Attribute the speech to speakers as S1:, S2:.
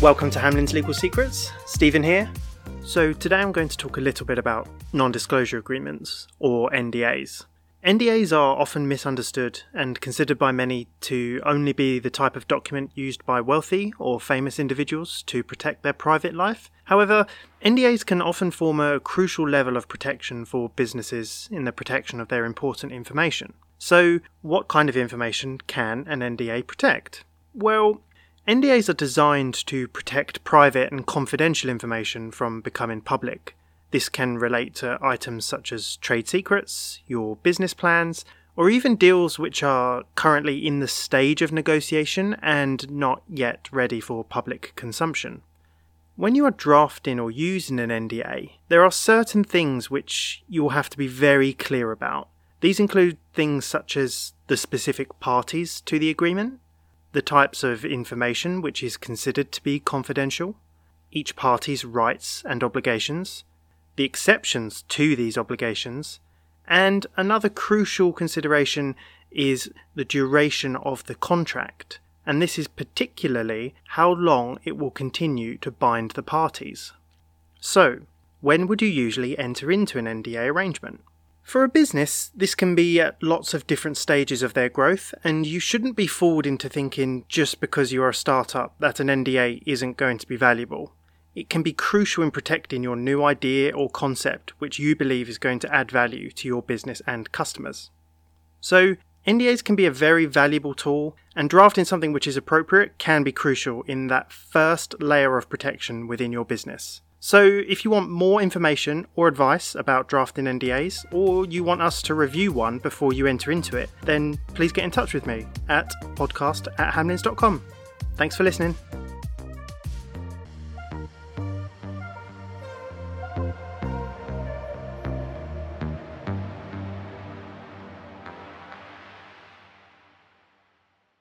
S1: Welcome to Hamlin's Legal Secrets. Stephen here. So, today I'm going to talk a little bit about non disclosure agreements, or NDAs. NDAs are often misunderstood and considered by many to only be the type of document used by wealthy or famous individuals to protect their private life. However, NDAs can often form a crucial level of protection for businesses in the protection of their important information. So, what kind of information can an NDA protect? Well, NDAs are designed to protect private and confidential information from becoming public. This can relate to items such as trade secrets, your business plans, or even deals which are currently in the stage of negotiation and not yet ready for public consumption. When you are drafting or using an NDA, there are certain things which you will have to be very clear about. These include things such as the specific parties to the agreement, the types of information which is considered to be confidential, each party's rights and obligations, the exceptions to these obligations, and another crucial consideration is the duration of the contract, and this is particularly how long it will continue to bind the parties. So, when would you usually enter into an NDA arrangement? For a business, this can be at lots of different stages of their growth, and you shouldn't be fooled into thinking just because you are a startup that an NDA isn't going to be valuable. It can be crucial in protecting your new idea or concept which you believe is going to add value to your business and customers. So, NDAs can be a very valuable tool, and drafting something which is appropriate can be crucial in that first layer of protection within your business. So, if you want more information or advice about drafting NDAs, or you want us to review one before you enter into it, then please get in touch with me at podcast at hamlins.com. Thanks for listening.